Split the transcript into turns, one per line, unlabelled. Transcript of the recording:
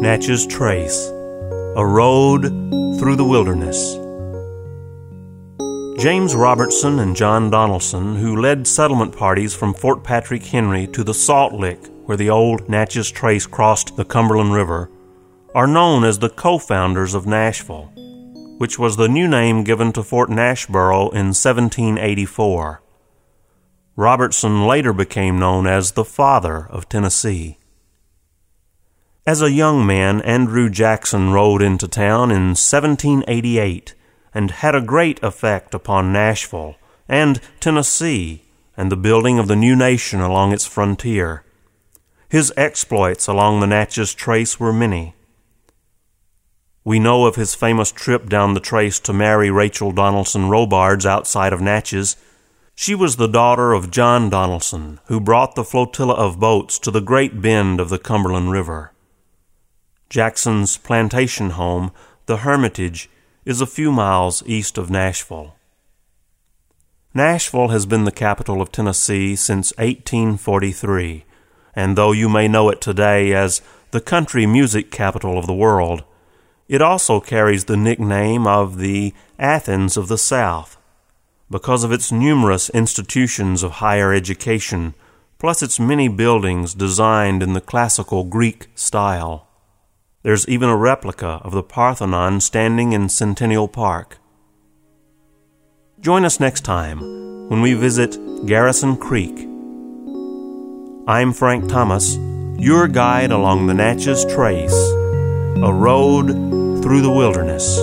Natchez Trace A Road Through the Wilderness. James Robertson and John Donelson, who led settlement parties from Fort Patrick Henry to the Salt Lick, where the old Natchez Trace crossed the Cumberland River, are known as the co founders of Nashville, which was the new name given to Fort Nashboro in 1784. Robertson later became known as the father of Tennessee. As a young man, Andrew Jackson rode into town in 1788 and had a great effect upon Nashville and Tennessee and the building of the new nation along its frontier. His exploits along the Natchez Trace were many. We know of his famous trip down the trace to marry Rachel Donelson Robards outside of Natchez. She was the daughter of John Donelson, who brought the flotilla of boats to the great bend of the Cumberland River. Jackson's plantation home, the Hermitage, is a few miles east of Nashville. Nashville has been the capital of Tennessee since 1843, and though you may know it today as the country music capital of the world, it also carries the nickname of the Athens of the South because of its numerous institutions of higher education, plus its many buildings designed in the classical Greek style. There's even a replica of the Parthenon standing in Centennial Park. Join us next time when we visit Garrison Creek. I'm Frank Thomas, your guide along the Natchez Trace, a road through the wilderness.